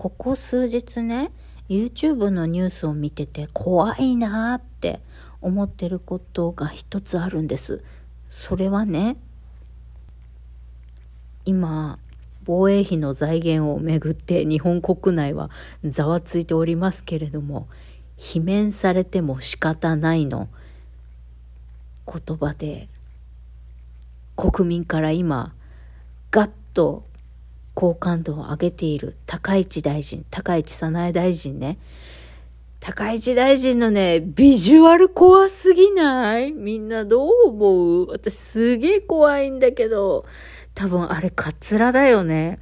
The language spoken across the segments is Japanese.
ここ数日ね、YouTube のニュースを見てて怖いなーって思ってることが一つあるんです。それはね、今、防衛費の財源をめぐって日本国内はざわついておりますけれども、罷免されても仕方ないの言葉で、国民から今、ガッと好感度を上げている高市大臣、高市早苗大臣ね。高市大臣のね、ビジュアル怖すぎない？みんなどう思う？私すげえ怖いんだけど、多分あれカツラだよね。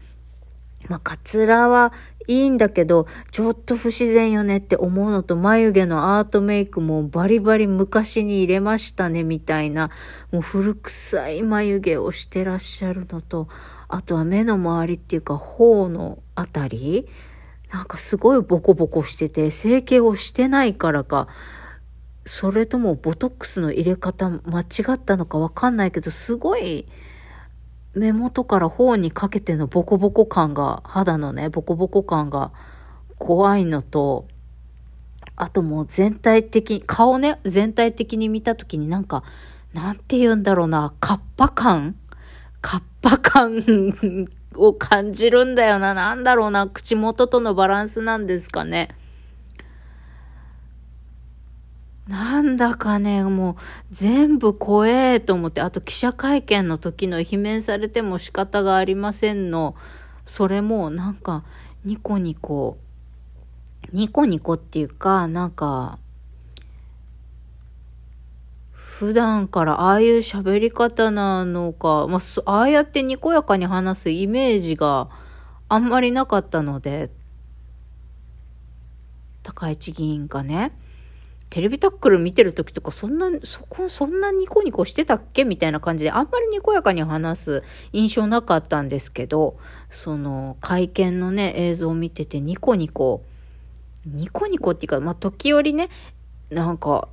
まあ、カツラはいいんだけど、ちょっと不自然よねって思うのと、眉毛のアートメイクもバリバリ昔に入れましたね、みたいな、もう古臭い眉毛をしてらっしゃるのと、あとは目の周りっていうか、頬のあたりなんかすごいボコボコしてて、整形をしてないからか、それともボトックスの入れ方間違ったのかわかんないけど、すごい目元から頬にかけてのボコボコ感が、肌のね、ボコボコ感が怖いのと、あともう全体的、顔ね、全体的に見たときになんか、なんて言うんだろうな、カッパ感カッパ感を感じるんだよな。なんだろうな。口元とのバランスなんですかね。なんだかね、もう全部怖えと思って、あと記者会見の時の罷免されても仕方がありませんの、それもなんかニコニコ、ニコニコっていうか、なんか、普段からああいう喋り方なのか、まあ、ああやってにこやかに話すイメージがあんまりなかったので、高市議員がね、テレビタックル見てる時とか、そんな、そこ、そんなニコニコしてたっけみたいな感じで、あんまりにこやかに話す印象なかったんですけど、その、会見のね、映像を見てて、ニコニコ、ニコニコっていうか、まあ、時折ね、なんか、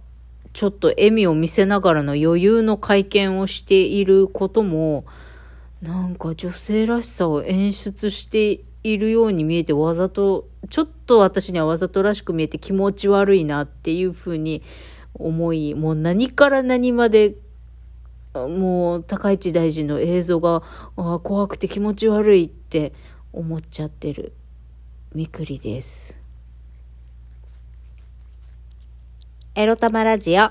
ちょっと笑みを見せながらの余裕の会見をしていることも、なんか女性らしさを演出しているように見えてわざと、ちょっと私にはわざとらしく見えて気持ち悪いなっていうふうに思い、もう何から何までもう高市大臣の映像が怖くて気持ち悪いって思っちゃってるみくりです。エロ玉ラジオ。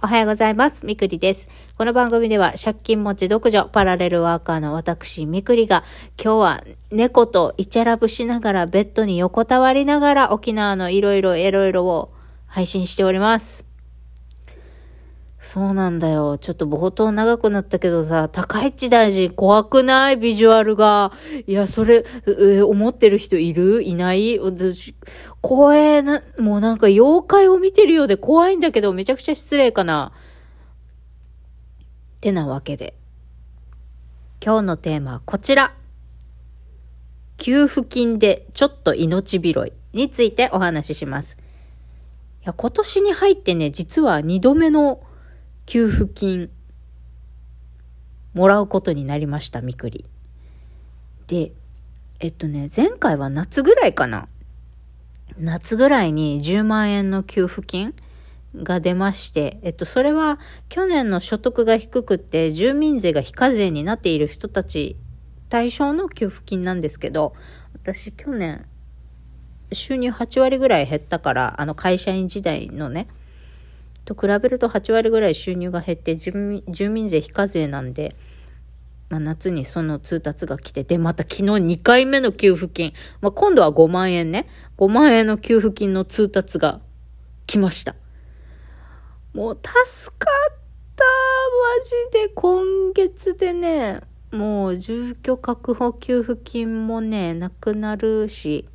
おはようございます。みくりです。この番組では借金持ち独女パラレルワーカーの私みくりが今日は猫とイチャラブしながらベッドに横たわりながら沖縄のいろいろいろいろを配信しております。そうなんだよ。ちょっと冒頭長くなったけどさ、高市大臣怖くない？ビジュアルが。いや、それ、え思ってる人いる？いない？怖えな、もうなんか妖怪を見てるようで怖いんだけど、めちゃくちゃ失礼かな。ってなわけで。今日のテーマはこちら。給付金でちょっと命拾いについてお話しします。いや、今年に入ってね、実は2度目の給付金もらうことになりました、みくり。で、えっとね、前回は夏ぐらいかな。夏ぐらいに10万円の給付金が出まして、えっと、それは去年の所得が低くて住民税が非課税になっている人たち対象の給付金なんですけど、私去年収入8割ぐらい減ったから、あの会社員時代のね、と比べると8割ぐらい収入が減って住民税非課税なんで、まあ、夏にその通達が来て、で、また昨日2回目の給付金、まあ、今度は5万円ね、5万円の給付金の通達が来ました。もう助かったマジで。今月でね、もう住居確保給付金もね、なくなるし、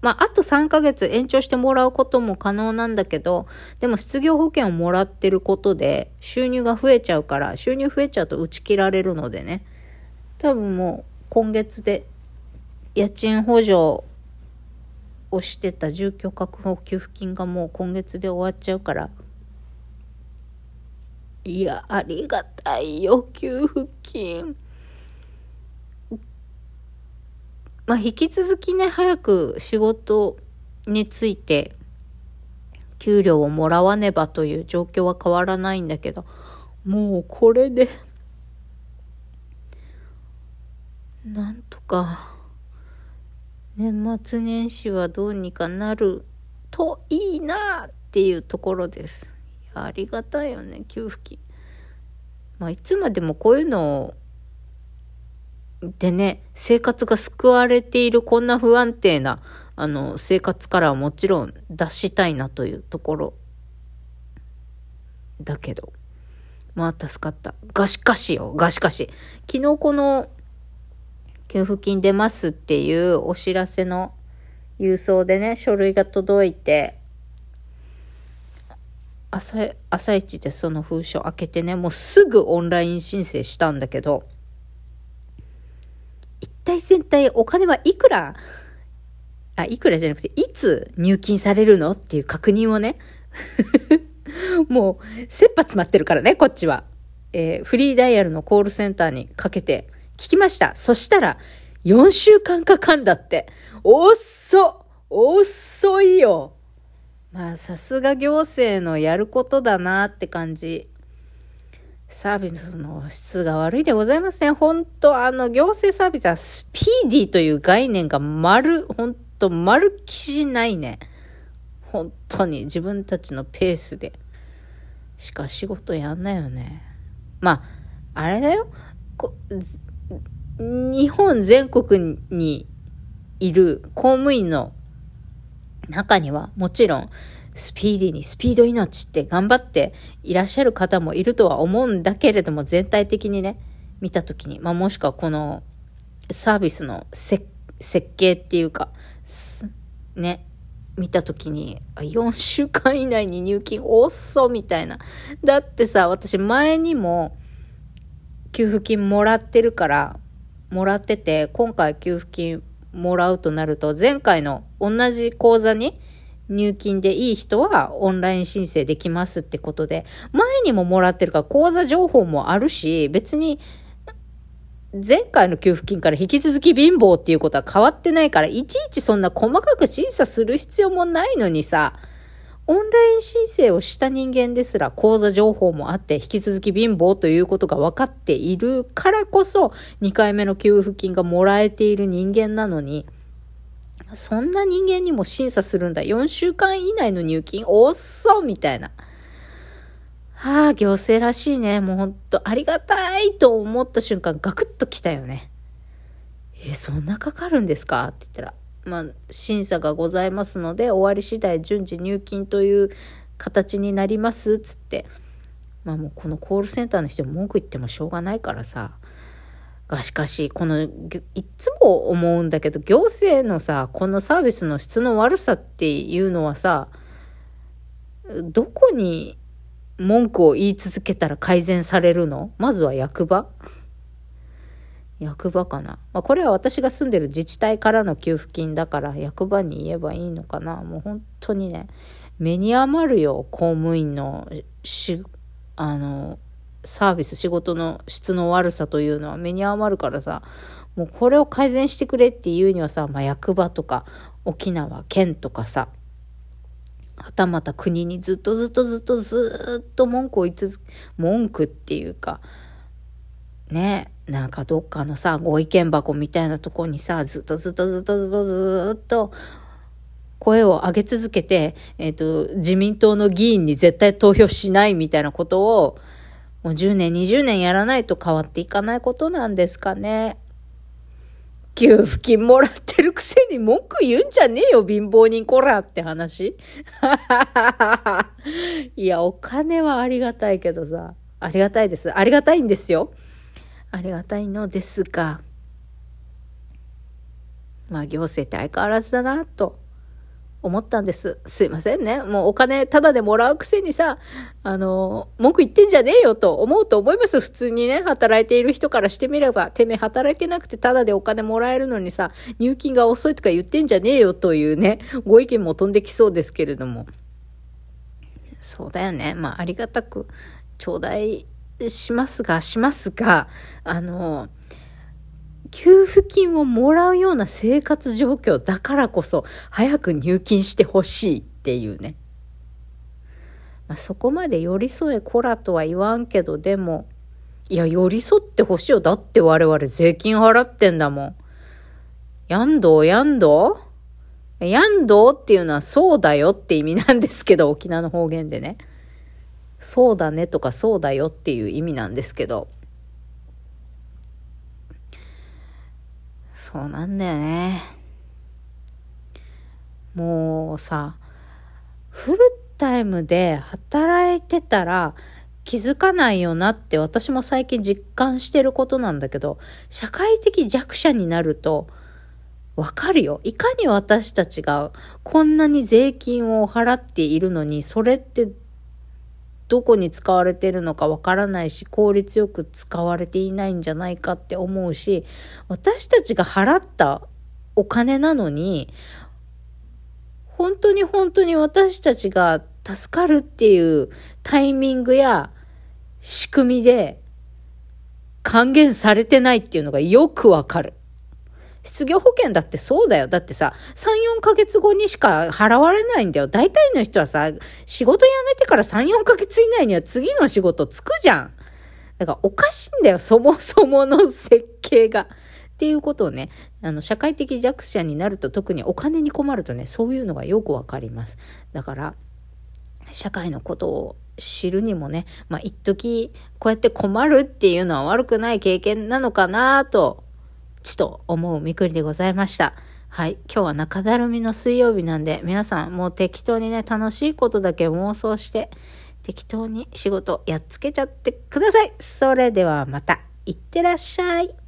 まあ、あと3ヶ月延長してもらうことも可能なんだけど、でも失業保険をもらってることで収入が増えちゃうから、収入増えちゃうと打ち切られるのでね。多分もう今月で家賃補助をしてた住居確保給付金がもう今月で終わっちゃうから。いや、ありがたいよ、給付金。まあ、引き続きね、早く仕事について、給料をもらわねばという状況は変わらないんだけど、もうこれで、なんとか、年末年始はどうにかなるといいなっていうところです。ありがたいよね、給付金。まあ、いつまでもこういうのをでね、生活が救われているこんな不安定な、あの、生活からはもちろん脱したいなというところ。だけど。まあ、助かった。がしかしよ、がしかし。昨日この、給付金出ますっていうお知らせの郵送でね、書類が届いて、朝、朝一でその封書開けてね、もうすぐオンライン申請したんだけど、体全体お金はいくら、あ、いくらじゃなくて、いつ入金されるのっていう確認をね、もう、切羽詰まってるからね、こっちは。えー、フリーダイヤルのコールセンターにかけて聞きました。そしたら、4週間かかんだって。遅遅いよ。まあ、さすが行政のやることだなって感じ。サービスの質が悪いでございますね。本当あの、行政サービスはスピーディーという概念が丸、本当丸きしないね。本当に自分たちのペースでしか仕事やんないよね。まあ、あれだよ。日本全国にいる公務員の中にはもちろんスピーディーにスピード命って頑張っていらっしゃる方もいるとは思うんだけれども全体的にね見た時に、まあ、もしくはこのサービスの設計っていうかね見た時に4週間以内に入金遅みたいな。だってさ私前にも給付金もらってるからもらってて今回給付金もらうとなると、前回の同じ口座に入金でいい人はオンライン申請できますってことで、前にももらってるから口座情報もあるし、別に前回の給付金から引き続き貧乏っていうことは変わってないから、いちいちそんな細かく審査する必要もないのにさ、オンライン申請をした人間ですら口座情報もあって引き続き貧乏ということが分かっているからこそ2回目の給付金がもらえている人間なのにそんな人間にも審査するんだ。4週間以内の入金？おっそみたいな。はあ、行政らしいね。もうほんとありがたいと思った瞬間ガクッと来たよね。え、そんなかかるんですか？って言ったら、まあ、審査がございますので、終わり次第順次入金という形になります、つって。まあもうこのコールセンターの人文句言ってもしょうがないからさ。がしかし、この、いつも思うんだけど、行政のさ、このサービスの質の悪さっていうのはさ、どこに文句を言い続けたら改善されるの？まずは役場？役場かな？まあ、これは私が住んでる自治体からの給付金だから役場に言えばいいのかな？もう本当にね、目に余るよ、公務員のし、あの、サービス、仕事の質の悪さというのは目に余るからさ、もうこれを改善してくれっていうにはさ、まあ、役場とか沖縄県とかさ、はたまた国にずっとずっとずっとずっと文句を言い続け、文句っていうか、ね、なんかどっかのさ、ご意見箱みたいなとこにさ、ずっとずっとずっとずっとずっと声を上げ続けて、えっ、ー、と、自民党の議員に絶対投票しないみたいなことを、もう10年、20年やらないと変わっていかないことなんですかね。給付金もらってるくせに文句言うんじゃねえよ、貧乏人こらって話。いや、お金はありがたいけどさ、ありがたいです。ありがたいんですよ。ありがたいのですが、まあ行政って相変わらずだなと思ったんです。すいませんね。もうお金ただでもらうくせにさ、あの、文句言ってんじゃねえよと思うと思います。普通にね、働いている人からしてみれば、てめえ働いてなくてただでお金もらえるのにさ、入金が遅いとか言ってんじゃねえよというね、ご意見も飛んできそうですけれども。そうだよね。まあありがたく頂戴しますが、しますが、あの、給付金をもらうような生活状況だからこそ早く入金してほしいっていうね。まあ、そこまで寄り添えこらとは言わんけど、でも、いや、寄り添ってほしいよ。だって我々税金払ってんだもん。やんどやんどやんどっていうのはそうだよって意味なんですけど、沖縄の方言でね。そうだねとかそうだよっていう意味なんですけど。そうなんだよね。もうさ、フルタイムで働いてたら気づかないよなって私も最近実感してることなんだけど、社会的弱者になるとわかるよ。いかに私たちがこんなに税金を払っているのに、それってどこに使われてるのかわからないし、効率よく使われていないんじゃないかって思うし、私たちが払ったお金なのに、本当に本当に私たちが助かるっていうタイミングや仕組みで還元されてないっていうのがよくわかる。失業保険だってそうだよ。だってさ、3、4ヶ月後にしか払われないんだよ。大体の人はさ、仕事辞めてから3、4ヶ月以内には次の仕事つくじゃん。だからおかしいんだよ。そもそもの設計が。っていうことをね、あの、社会的弱者になると特にお金に困るとね、そういうのがよくわかります。だから、社会のことを知るにもね、まあ、一時こうやって困るっていうのは悪くない経験なのかなとちと思うみくりでございました。はい。今日は中だるみの水曜日なんで、皆さんもう適当にね、楽しいことだけ妄想して、適当に仕事やっつけちゃってください。それではまた、いってらっしゃい。